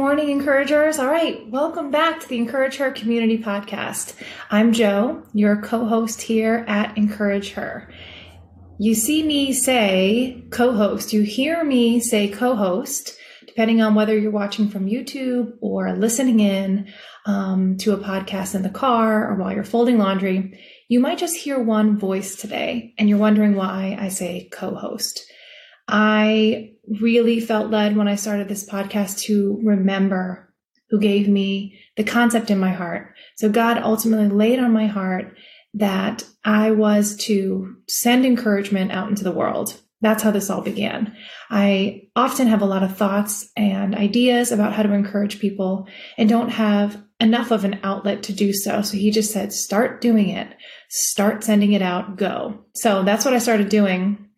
Morning, encouragers. All right, welcome back to the Encourage Her Community Podcast. I'm Joe, your co host here at Encourage Her. You see me say co host, you hear me say co host, depending on whether you're watching from YouTube or listening in um, to a podcast in the car or while you're folding laundry. You might just hear one voice today, and you're wondering why I say co host. I really felt led when I started this podcast to remember who gave me the concept in my heart. So God ultimately laid on my heart that I was to send encouragement out into the world. That's how this all began. I often have a lot of thoughts and ideas about how to encourage people and don't have enough of an outlet to do so. So he just said, start doing it, start sending it out, go. So that's what I started doing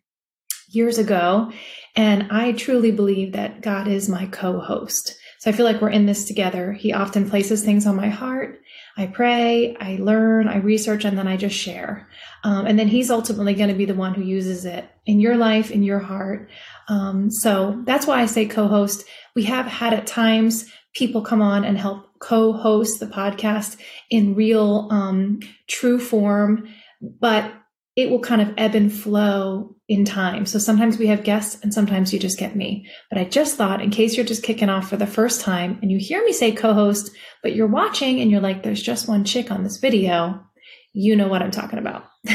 years ago. And I truly believe that God is my co host. So I feel like we're in this together. He often places things on my heart. I pray, I learn, I research, and then I just share. Um, and then He's ultimately going to be the one who uses it in your life, in your heart. Um, so that's why I say co host. We have had at times people come on and help co host the podcast in real, um, true form. But it will kind of ebb and flow in time. So sometimes we have guests and sometimes you just get me. But I just thought, in case you're just kicking off for the first time and you hear me say co host, but you're watching and you're like, there's just one chick on this video, you know what I'm talking about.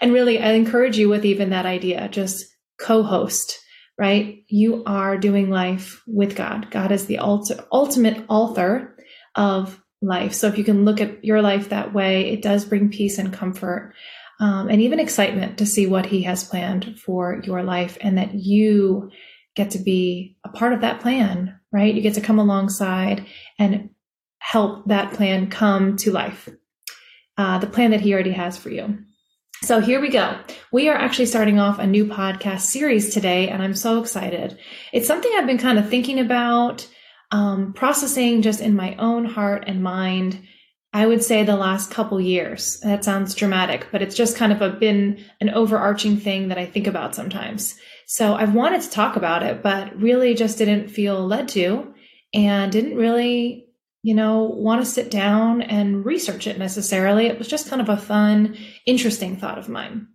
and really, I encourage you with even that idea just co host, right? You are doing life with God. God is the ultimate author of life. So if you can look at your life that way, it does bring peace and comfort um, and even excitement to see what he has planned for your life and that you get to be a part of that plan, right? You get to come alongside and help that plan come to life. Uh, the plan that he already has for you. So here we go. We are actually starting off a new podcast series today, and I'm so excited. It's something I've been kind of thinking about, um, processing just in my own heart and mind I would say the last couple years. That sounds dramatic, but it's just kind of a, been an overarching thing that I think about sometimes. So I've wanted to talk about it, but really just didn't feel led to and didn't really, you know, want to sit down and research it necessarily. It was just kind of a fun, interesting thought of mine.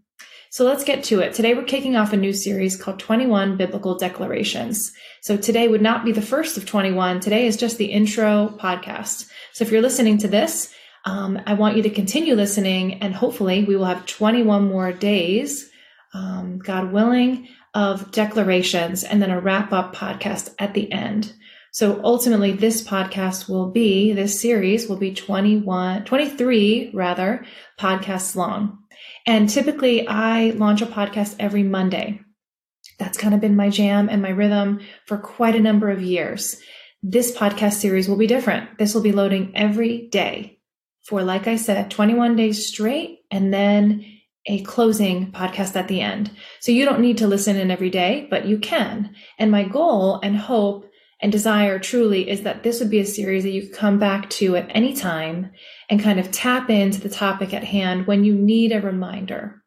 So let's get to it. Today we're kicking off a new series called 21 Biblical Declarations. So today would not be the first of 21. Today is just the intro podcast. So if you're listening to this, um, I want you to continue listening, and hopefully, we will have 21 more days, um, God willing, of declarations and then a wrap up podcast at the end. So ultimately, this podcast will be, this series will be 21, 23 rather, podcasts long. And typically, I launch a podcast every Monday. That's kind of been my jam and my rhythm for quite a number of years this podcast series will be different. This will be loading every day for, like I said, 21 days straight and then a closing podcast at the end. So you don't need to listen in every day, but you can. And my goal and hope and desire truly is that this would be a series that you could come back to at any time and kind of tap into the topic at hand when you need a reminder.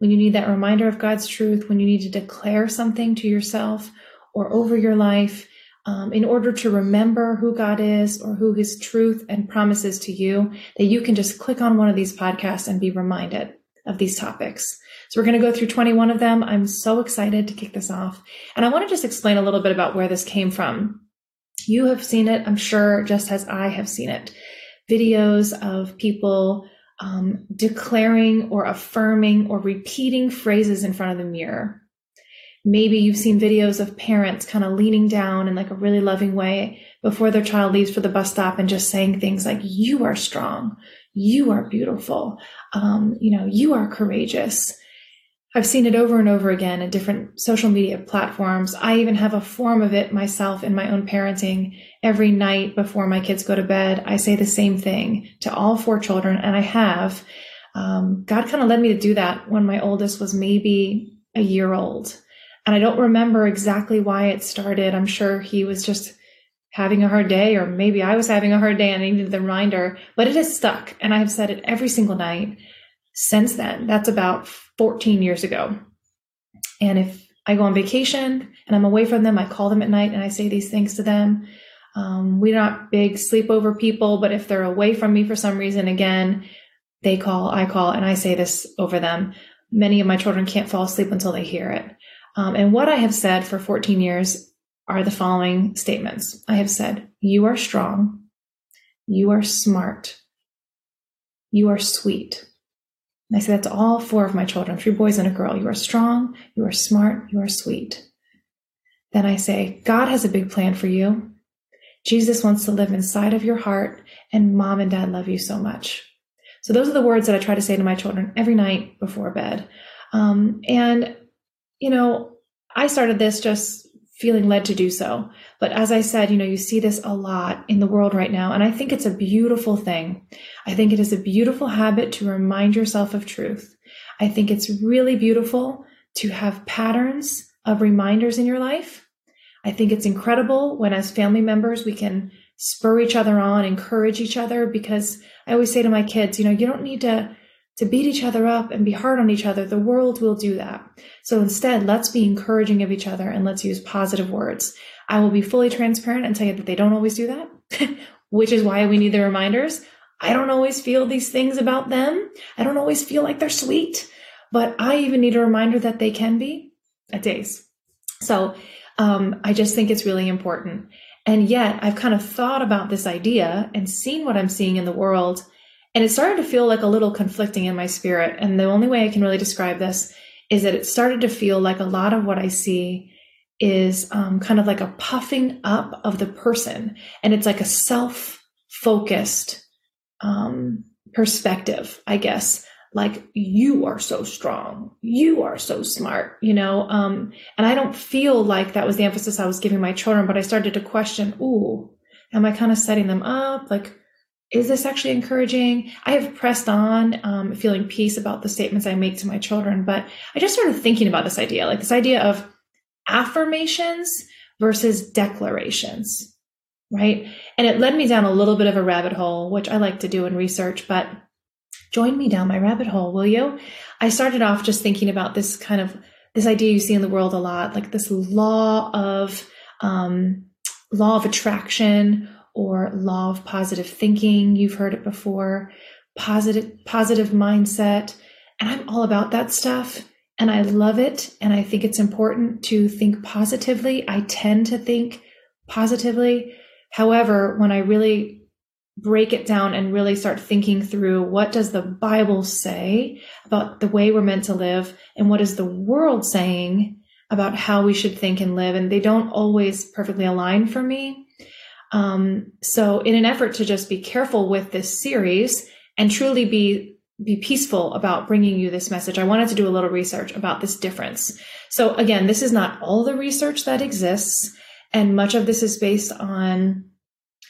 When you need that reminder of God's truth, when you need to declare something to yourself or over your life, um, in order to remember who God is or who his truth and promises to you, that you can just click on one of these podcasts and be reminded of these topics. So we're going to go through 21 of them. I'm so excited to kick this off. And I want to just explain a little bit about where this came from. You have seen it, I'm sure, just as I have seen it. Videos of people um, declaring or affirming or repeating phrases in front of the mirror maybe you've seen videos of parents kind of leaning down in like a really loving way before their child leaves for the bus stop and just saying things like you are strong you are beautiful um, you know you are courageous I've seen it over and over again in different social media platforms. I even have a form of it myself in my own parenting. Every night before my kids go to bed, I say the same thing to all four children, and I have. Um, God kind of led me to do that when my oldest was maybe a year old. And I don't remember exactly why it started. I'm sure he was just having a hard day, or maybe I was having a hard day and I needed the reminder, but it has stuck. And I have said it every single night since then. That's about 14 years ago. And if I go on vacation and I'm away from them, I call them at night and I say these things to them. Um, we're not big sleepover people, but if they're away from me for some reason, again, they call, I call, and I say this over them. Many of my children can't fall asleep until they hear it. Um, and what I have said for 14 years are the following statements I have said, You are strong, you are smart, you are sweet. And I say that to all four of my children, three boys and a girl. You are strong, you are smart, you are sweet. Then I say, God has a big plan for you. Jesus wants to live inside of your heart, and mom and dad love you so much. So those are the words that I try to say to my children every night before bed. Um, and, you know, I started this just feeling led to do so. But as I said, you know, you see this a lot in the world right now. And I think it's a beautiful thing. I think it is a beautiful habit to remind yourself of truth. I think it's really beautiful to have patterns of reminders in your life. I think it's incredible when, as family members, we can spur each other on, encourage each other, because I always say to my kids, you know, you don't need to to beat each other up and be hard on each other. The world will do that. So instead, let's be encouraging of each other and let's use positive words. I will be fully transparent and tell you that they don't always do that, which is why we need the reminders. I don't always feel these things about them. I don't always feel like they're sweet, but I even need a reminder that they can be at days. So um, I just think it's really important. And yet, I've kind of thought about this idea and seen what I'm seeing in the world and it started to feel like a little conflicting in my spirit. And the only way I can really describe this is that it started to feel like a lot of what I see is um, kind of like a puffing up of the person. And it's like a self focused um, perspective, I guess. Like, you are so strong. You are so smart, you know? Um, and I don't feel like that was the emphasis I was giving my children, but I started to question, ooh, am I kind of setting them up? Like, is this actually encouraging? I have pressed on, um, feeling peace about the statements I make to my children, but I just started thinking about this idea, like this idea of affirmations versus declarations, right? And it led me down a little bit of a rabbit hole, which I like to do in research, but join me down my rabbit hole, will you? I started off just thinking about this kind of this idea you see in the world a lot, like this law of um, law of attraction or law of positive thinking. You've heard it before. Positive, positive mindset. And I'm all about that stuff. And I love it. And I think it's important to think positively. I tend to think positively. However, when I really break it down and really start thinking through what does the Bible say about the way we're meant to live and what is the world saying about how we should think and live. And they don't always perfectly align for me. Um, so, in an effort to just be careful with this series and truly be be peaceful about bringing you this message, I wanted to do a little research about this difference. So, again, this is not all the research that exists, and much of this is based on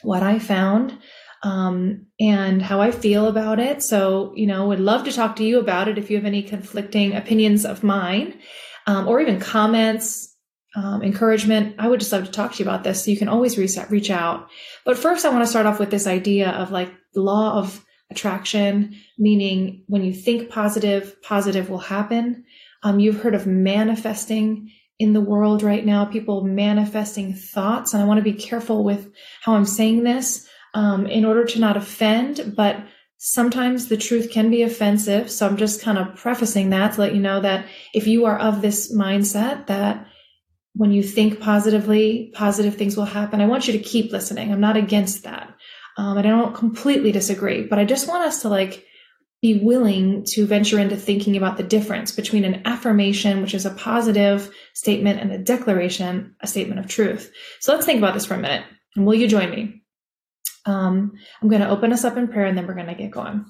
what I found um, and how I feel about it. So, you know, would love to talk to you about it if you have any conflicting opinions of mine um, or even comments, um, encouragement, I would just love to talk to you about this. So you can always reach, reach out. But first, I want to start off with this idea of like the law of attraction, meaning when you think positive, positive will happen. Um, you've heard of manifesting in the world right now, people manifesting thoughts. And I want to be careful with how I'm saying this um, in order to not offend, but sometimes the truth can be offensive. So I'm just kind of prefacing that to let you know that if you are of this mindset that when you think positively, positive things will happen. I want you to keep listening. I'm not against that. Um, and I don't completely disagree, but I just want us to like be willing to venture into thinking about the difference between an affirmation, which is a positive statement, and a declaration, a statement of truth. So let's think about this for a minute. And will you join me? Um, I'm going to open us up in prayer and then we're going to get going.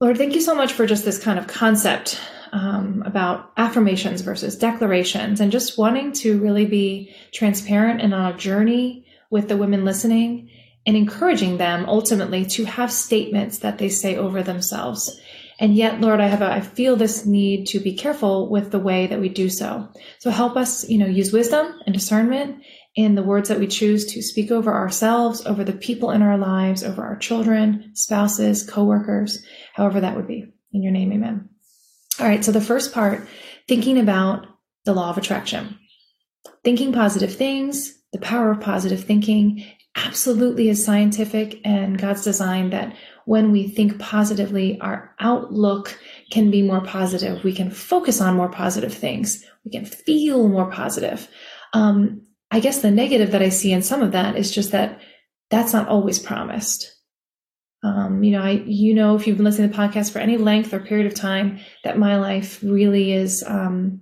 Lord, thank you so much for just this kind of concept um, about affirmations versus declarations and just wanting to really be transparent and on a journey with the women listening and encouraging them ultimately to have statements that they say over themselves. And yet, Lord, I have a, I feel this need to be careful with the way that we do so. So help us, you know, use wisdom and discernment in the words that we choose to speak over ourselves, over the people in our lives, over our children, spouses, coworkers, however that would be. In your name, amen. All right. So the first part, thinking about the law of attraction, thinking positive things, the power of positive thinking absolutely is scientific and God's design that when we think positively, our outlook can be more positive. We can focus on more positive things. We can feel more positive. Um, I guess the negative that I see in some of that is just that that's not always promised. Um, you know, I, you know, if you've been listening to the podcast for any length or period of time, that my life really is, um,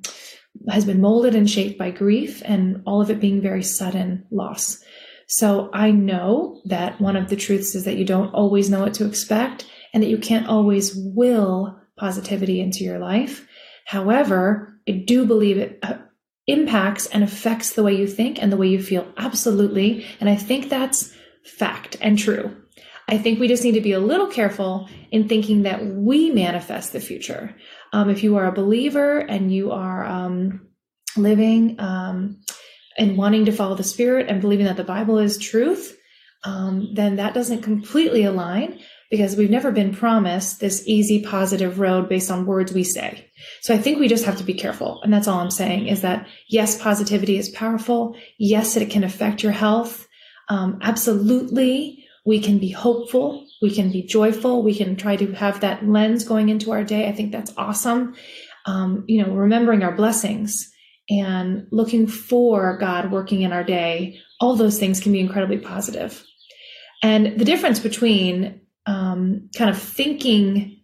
has been molded and shaped by grief and all of it being very sudden loss. So I know that one of the truths is that you don't always know what to expect and that you can't always will positivity into your life. However, I do believe it uh, impacts and affects the way you think and the way you feel. Absolutely. And I think that's fact and true. I think we just need to be a little careful in thinking that we manifest the future. Um, if you are a believer and you are um, living um, and wanting to follow the Spirit and believing that the Bible is truth, um, then that doesn't completely align because we've never been promised this easy, positive road based on words we say. So I think we just have to be careful. And that's all I'm saying is that yes, positivity is powerful. Yes, it can affect your health. Um, absolutely. We can be hopeful. We can be joyful. We can try to have that lens going into our day. I think that's awesome. Um, you know, remembering our blessings and looking for God working in our day, all those things can be incredibly positive. And the difference between um, kind of thinking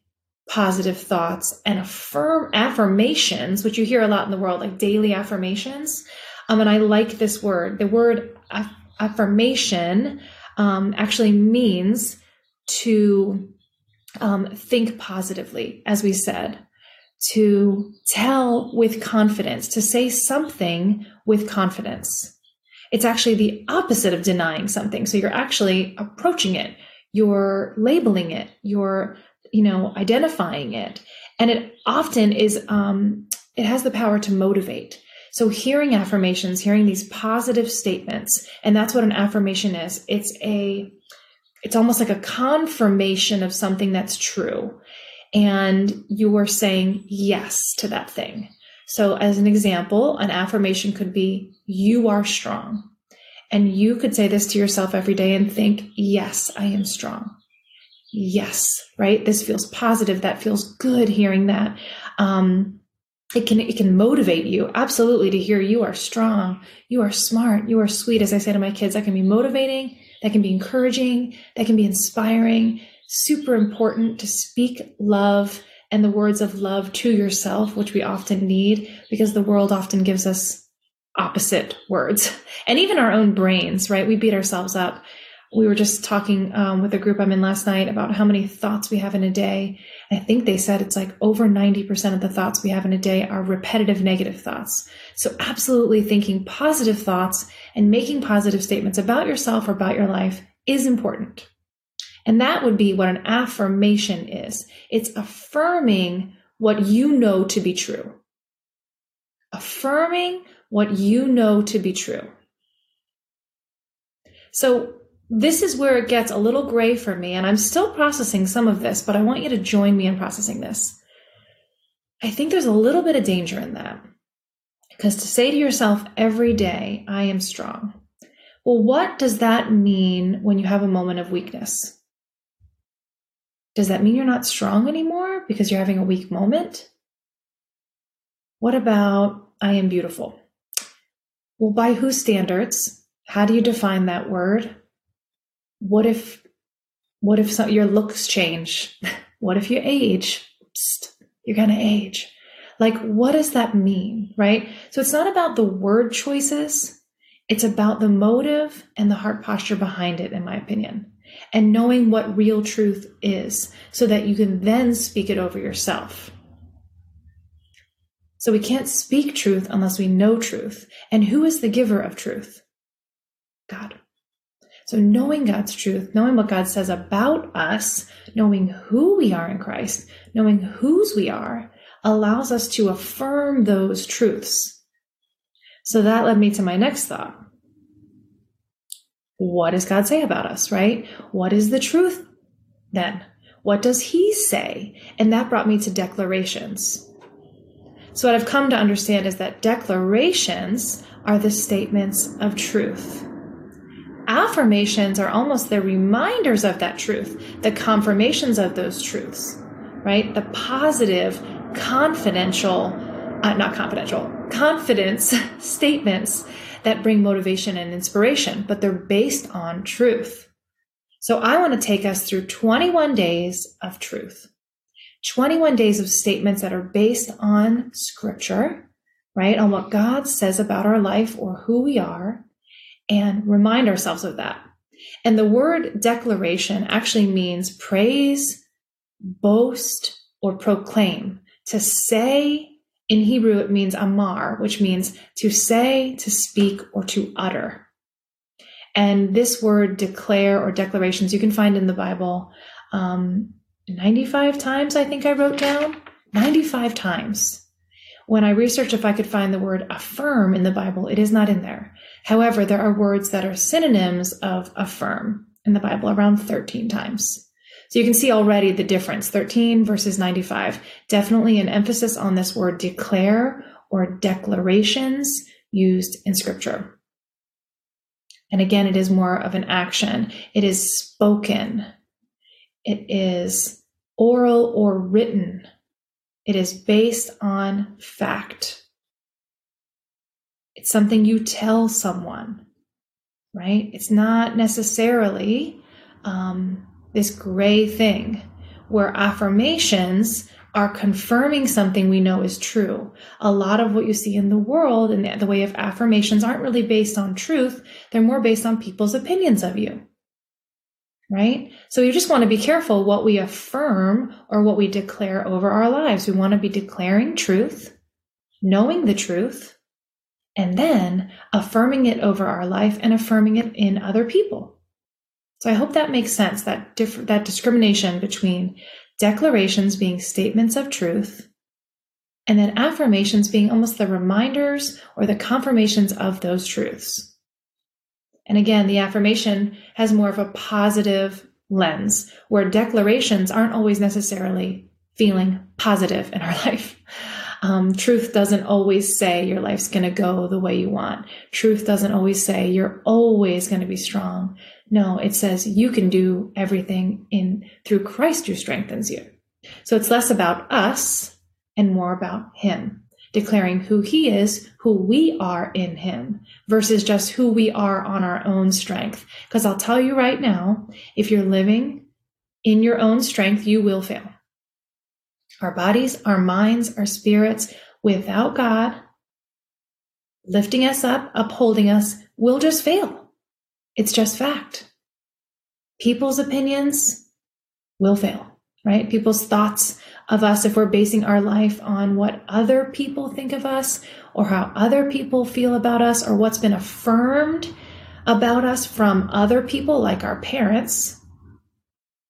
positive thoughts and affirm affirmations, which you hear a lot in the world, like daily affirmations. Um, and I like this word. The word aff- affirmation um, actually means to um, think positively, as we said, to tell with confidence, to say something with confidence. It's actually the opposite of denying something. So you're actually approaching it you're labeling it, you're, you know, identifying it. And it often is, um, it has the power to motivate. So hearing affirmations, hearing these positive statements, and that's what an affirmation is. It's a, it's almost like a confirmation of something that's true. And you are saying yes to that thing. So as an example, an affirmation could be, you are strong. And you could say this to yourself every day and think, yes, I am strong. Yes, right? This feels positive. That feels good hearing that. Um, it can it can motivate you absolutely to hear you are strong you are smart you are sweet as i say to my kids that can be motivating that can be encouraging that can be inspiring super important to speak love and the words of love to yourself which we often need because the world often gives us opposite words and even our own brains, right? We beat ourselves up. We were just talking um, with a group I'm in last night about how many thoughts we have in a day. I think they said it's like over 90% of the thoughts we have in a day are repetitive negative thoughts. So absolutely thinking positive thoughts and making positive statements about yourself or about your life is important. And that would be what an affirmation is. It's affirming what you know to be true. Affirming what you know to be true. So this is where it gets a little gray for me, and I'm still processing some of this, but I want you to join me in processing this. I think there's a little bit of danger in that. Because to say to yourself every day, I am strong. Well, what does that mean when you have a moment of weakness? Does that mean you're not strong anymore because you're having a weak moment? What about I am beautiful? Well, by whose standards? How do you define that word? What if what if some, your looks change? what if you age? Psst, you're going to age. Like what does that mean, right? So it's not about the word choices. It's about the motive and the heart posture behind it in my opinion. And knowing what real truth is so that you can then speak it over yourself. So we can't speak truth unless we know truth. And who is the giver of truth? God. So knowing God's truth, knowing what God says about us, knowing who we are in Christ, knowing whose we are, allows us to affirm those truths. So that led me to my next thought. What does God say about us, right? What is the truth then? What does He say? And that brought me to declarations. So, what I've come to understand is that declarations are the statements of truth. Affirmations are almost the reminders of that truth, the confirmations of those truths, right? The positive, confidential, uh, not confidential, confidence statements that bring motivation and inspiration, but they're based on truth. So I want to take us through 21 days of truth. 21 days of statements that are based on scripture, right? On what God says about our life or who we are, and remind ourselves of that. And the word declaration actually means praise, boast, or proclaim. To say in Hebrew, it means amar, which means to say, to speak, or to utter. And this word declare or declarations you can find in the Bible. Um, 95 times, I think I wrote down. 95 times. When I researched if I could find the word affirm in the Bible, it is not in there. However, there are words that are synonyms of affirm in the Bible around 13 times. So you can see already the difference 13 versus 95. Definitely an emphasis on this word declare or declarations used in scripture. And again, it is more of an action. It is spoken. It is oral or written. It is based on fact. It's something you tell someone, right? It's not necessarily um, this gray thing where affirmations are confirming something we know is true. A lot of what you see in the world and the way of affirmations aren't really based on truth, they're more based on people's opinions of you right? So we just want to be careful what we affirm or what we declare over our lives. We want to be declaring truth, knowing the truth, and then affirming it over our life and affirming it in other people. So I hope that makes sense that diff- that discrimination between declarations being statements of truth and then affirmations being almost the reminders or the confirmations of those truths. And again, the affirmation has more of a positive lens where declarations aren't always necessarily feeling positive in our life. Um, truth doesn't always say your life's going to go the way you want. Truth doesn't always say you're always going to be strong. No, it says you can do everything in through Christ who strengthens you. So it's less about us and more about him declaring who he is, who we are in him, versus just who we are on our own strength. Because I'll tell you right now, if you're living in your own strength, you will fail. Our bodies, our minds, our spirits, without God lifting us up, upholding us, will just fail. It's just fact. People's opinions will fail right? People's thoughts of us, if we're basing our life on what other people think of us or how other people feel about us or what's been affirmed about us from other people, like our parents,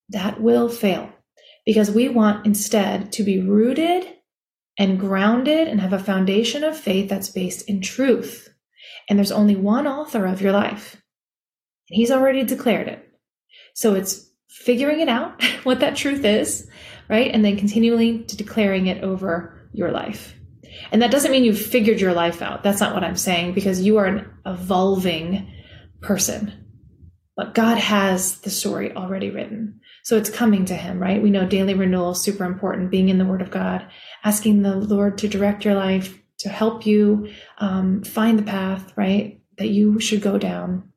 that will fail because we want instead to be rooted and grounded and have a foundation of faith that's based in truth. And there's only one author of your life, and he's already declared it. So it's figuring it out, what that truth is, right? And then continually to declaring it over your life. And that doesn't mean you've figured your life out. That's not what I'm saying because you are an evolving person. But God has the story already written. So it's coming to Him, right? We know daily renewal is super important, being in the Word of God, asking the Lord to direct your life, to help you um, find the path, right, that you should go down.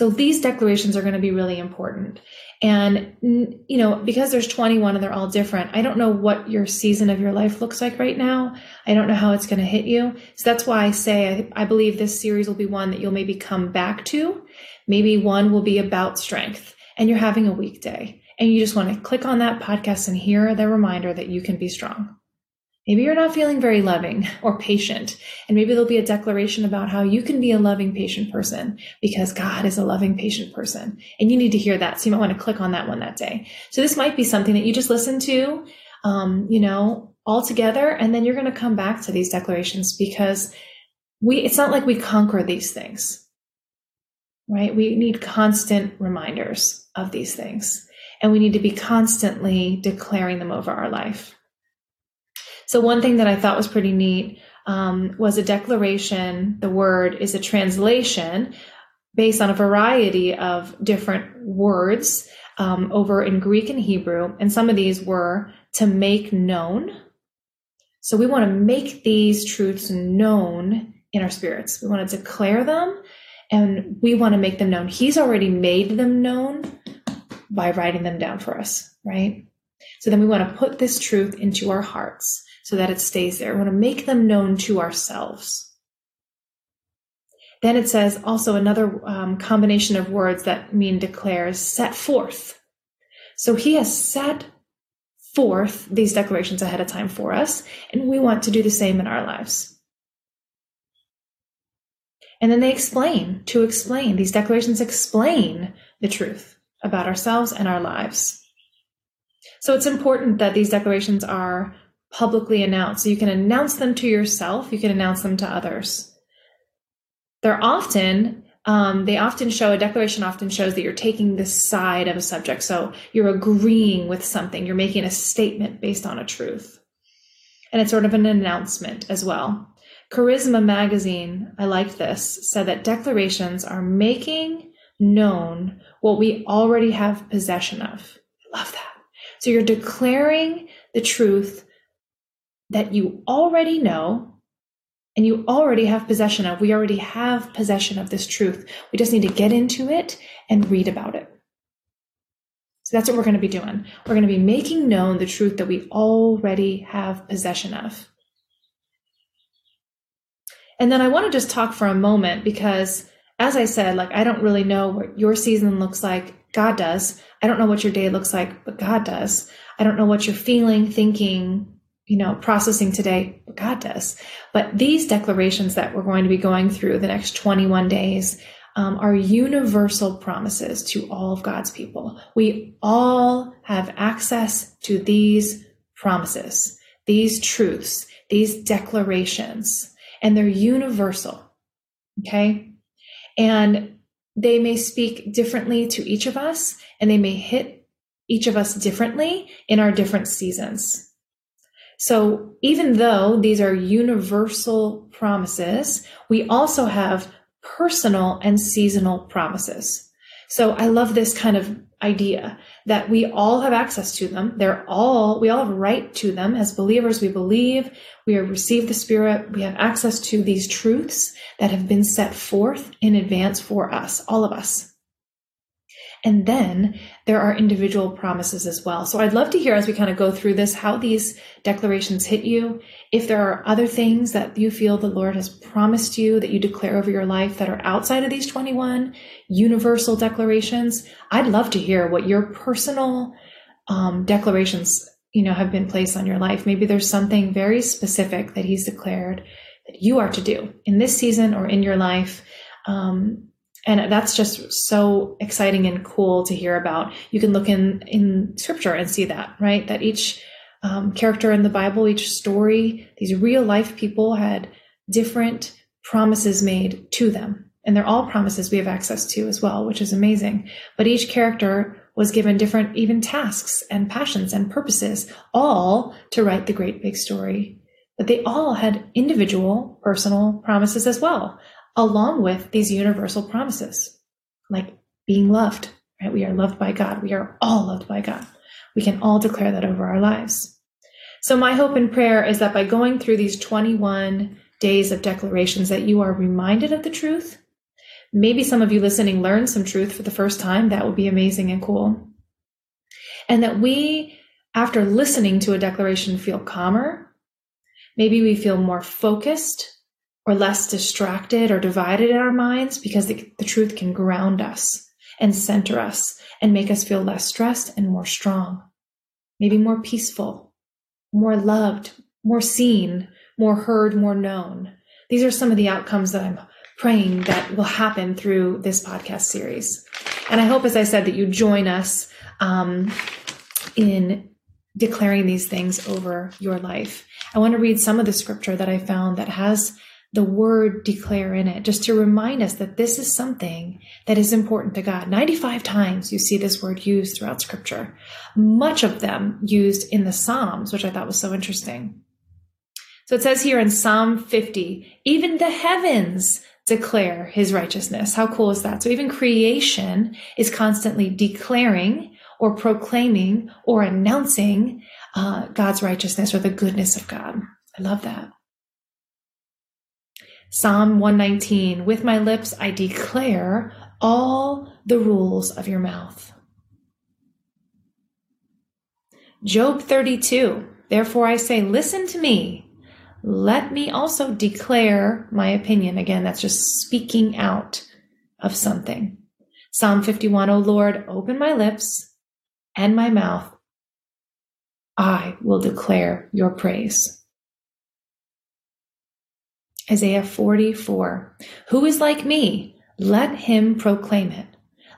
So these declarations are going to be really important. And, you know, because there's 21 and they're all different, I don't know what your season of your life looks like right now. I don't know how it's going to hit you. So that's why I say I, I believe this series will be one that you'll maybe come back to. Maybe one will be about strength and you're having a weekday and you just want to click on that podcast and hear the reminder that you can be strong. Maybe you're not feeling very loving or patient. And maybe there'll be a declaration about how you can be a loving, patient person because God is a loving, patient person. And you need to hear that. So you might want to click on that one that day. So this might be something that you just listen to, um, you know, all together. And then you're going to come back to these declarations because we, it's not like we conquer these things, right? We need constant reminders of these things and we need to be constantly declaring them over our life. So, one thing that I thought was pretty neat um, was a declaration. The word is a translation based on a variety of different words um, over in Greek and Hebrew. And some of these were to make known. So, we want to make these truths known in our spirits. We want to declare them and we want to make them known. He's already made them known by writing them down for us, right? So then we want to put this truth into our hearts so that it stays there. We want to make them known to ourselves. Then it says also another um, combination of words that mean declares set forth. So he has set forth these declarations ahead of time for us, and we want to do the same in our lives. And then they explain, to explain, these declarations explain the truth about ourselves and our lives. So it's important that these declarations are publicly announced. So you can announce them to yourself, you can announce them to others. They're often, um, they often show, a declaration often shows that you're taking the side of a subject. So you're agreeing with something, you're making a statement based on a truth. And it's sort of an announcement as well. Charisma magazine, I like this, said that declarations are making known what we already have possession of. I love that. So you're declaring the truth that you already know and you already have possession of. We already have possession of this truth. We just need to get into it and read about it. So that's what we're going to be doing. We're going to be making known the truth that we already have possession of. And then I want to just talk for a moment because as I said, like, I don't really know what your season looks like. God does. I don't know what your day looks like, but God does. I don't know what you're feeling, thinking, you know, processing today, but God does. But these declarations that we're going to be going through the next 21 days um, are universal promises to all of God's people. We all have access to these promises, these truths, these declarations, and they're universal. Okay. And they may speak differently to each of us, and they may hit each of us differently in our different seasons. So, even though these are universal promises, we also have personal and seasonal promises. So, I love this kind of idea that we all have access to them. They're all, we all have right to them. As believers, we believe, we have received the Spirit, we have access to these truths that have been set forth in advance for us, all of us. And then there are individual promises as well. So I'd love to hear as we kind of go through this how these declarations hit you. If there are other things that you feel the Lord has promised you that you declare over your life that are outside of these 21 universal declarations, I'd love to hear what your personal um, declarations you know have been placed on your life. Maybe there's something very specific that He's declared that you are to do in this season or in your life. Um, and that's just so exciting and cool to hear about. You can look in in scripture and see that right? That each um, character in the bible each story these real life people had different promises made to them. And they're all promises we have access to as well which is amazing. But each character was given different even tasks and passions and purposes all to write the great big story. But they all had individual personal promises as well along with these universal promises, like being loved, right? We are loved by God. We are all loved by God. We can all declare that over our lives. So my hope and prayer is that by going through these 21 days of declarations that you are reminded of the truth. Maybe some of you listening learn some truth for the first time. That would be amazing and cool. And that we, after listening to a declaration, feel calmer. Maybe we feel more focused or less distracted or divided in our minds because the, the truth can ground us and center us and make us feel less stressed and more strong, maybe more peaceful, more loved, more seen, more heard, more known. These are some of the outcomes that I'm praying that will happen through this podcast series. And I hope, as I said, that you join us um, in declaring these things over your life. I want to read some of the scripture that I found that has the word declare in it, just to remind us that this is something that is important to God. 95 times you see this word used throughout scripture, much of them used in the Psalms, which I thought was so interesting. So it says here in Psalm 50, even the heavens declare his righteousness. How cool is that? So even creation is constantly declaring or proclaiming or announcing uh, God's righteousness or the goodness of God. I love that. Psalm 119 With my lips I declare all the rules of your mouth. Job 32 Therefore I say, Listen to me. Let me also declare my opinion. Again, that's just speaking out of something. Psalm 51 O Lord, open my lips and my mouth. I will declare your praise. Isaiah 44. Who is like me? Let him proclaim it.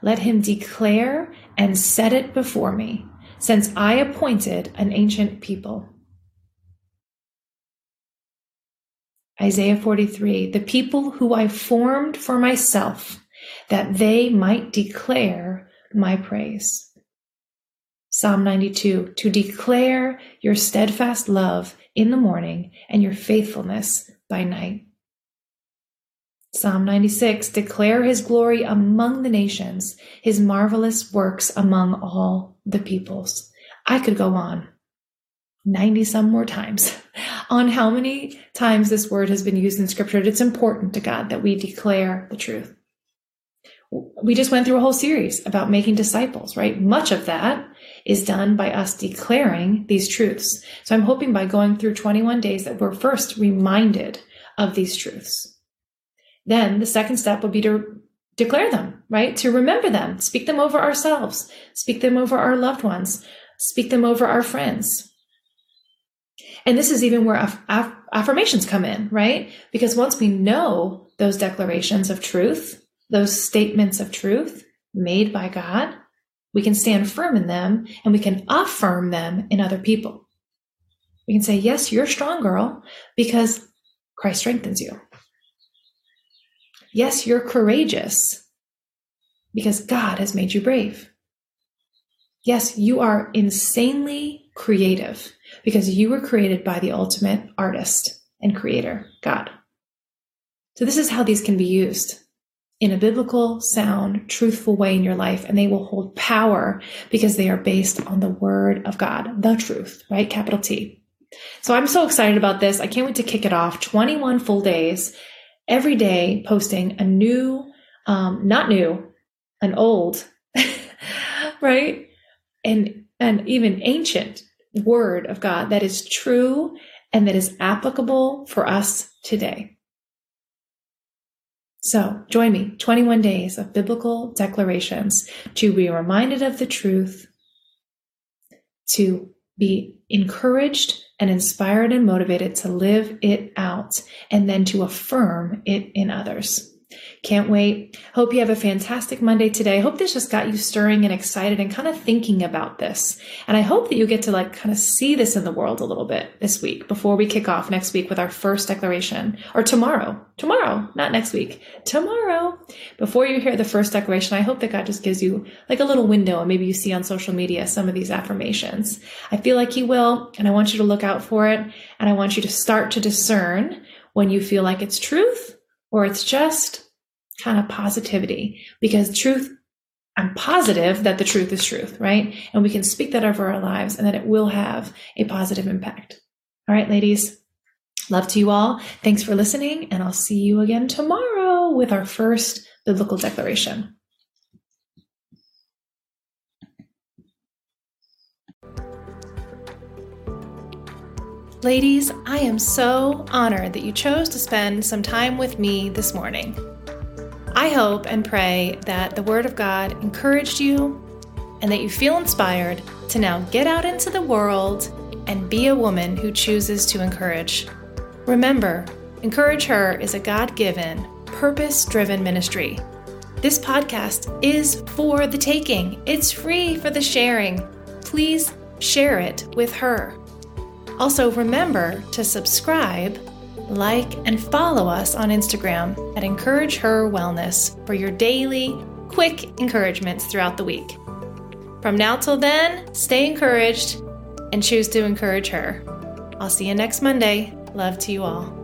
Let him declare and set it before me, since I appointed an ancient people. Isaiah 43. The people who I formed for myself, that they might declare my praise. Psalm 92. To declare your steadfast love in the morning and your faithfulness by night. Psalm 96 Declare his glory among the nations, his marvelous works among all the peoples. I could go on 90 some more times on how many times this word has been used in scripture. It's important to God that we declare the truth. We just went through a whole series about making disciples, right? Much of that is done by us declaring these truths. So I'm hoping by going through 21 days that we're first reminded of these truths. Then the second step would be to declare them, right? To remember them, speak them over ourselves, speak them over our loved ones, speak them over our friends. And this is even where aff- aff- affirmations come in, right? Because once we know those declarations of truth, those statements of truth made by God, we can stand firm in them and we can affirm them in other people. We can say, Yes, you're strong, girl, because Christ strengthens you. Yes, you're courageous because God has made you brave. Yes, you are insanely creative because you were created by the ultimate artist and creator, God. So, this is how these can be used in a biblical, sound, truthful way in your life, and they will hold power because they are based on the word of God, the truth, right? Capital T. So I'm so excited about this. I can't wait to kick it off. 21 full days, every day posting a new, um, not new, an old, right? And, an even ancient word of God that is true and that is applicable for us today. So join me 21 days of biblical declarations to be reminded of the truth, to be encouraged and inspired and motivated to live it out and then to affirm it in others. Can't wait. Hope you have a fantastic Monday today. Hope this just got you stirring and excited and kind of thinking about this. And I hope that you get to like kind of see this in the world a little bit this week before we kick off next week with our first declaration or tomorrow. Tomorrow, not next week. Tomorrow. Before you hear the first declaration, I hope that God just gives you like a little window and maybe you see on social media some of these affirmations. I feel like He will, and I want you to look out for it. And I want you to start to discern when you feel like it's truth or it's just kind of positivity because truth, I'm positive that the truth is truth, right? And we can speak that over our lives and that it will have a positive impact. All right, ladies, love to you all. Thanks for listening, and I'll see you again tomorrow with our first biblical declaration. Ladies, I am so honored that you chose to spend some time with me this morning. I hope and pray that the Word of God encouraged you and that you feel inspired to now get out into the world and be a woman who chooses to encourage. Remember, Encourage Her is a God given, purpose driven ministry. This podcast is for the taking, it's free for the sharing. Please share it with her. Also, remember to subscribe, like, and follow us on Instagram at Encourage Her Wellness for your daily, quick encouragements throughout the week. From now till then, stay encouraged and choose to encourage her. I'll see you next Monday. Love to you all.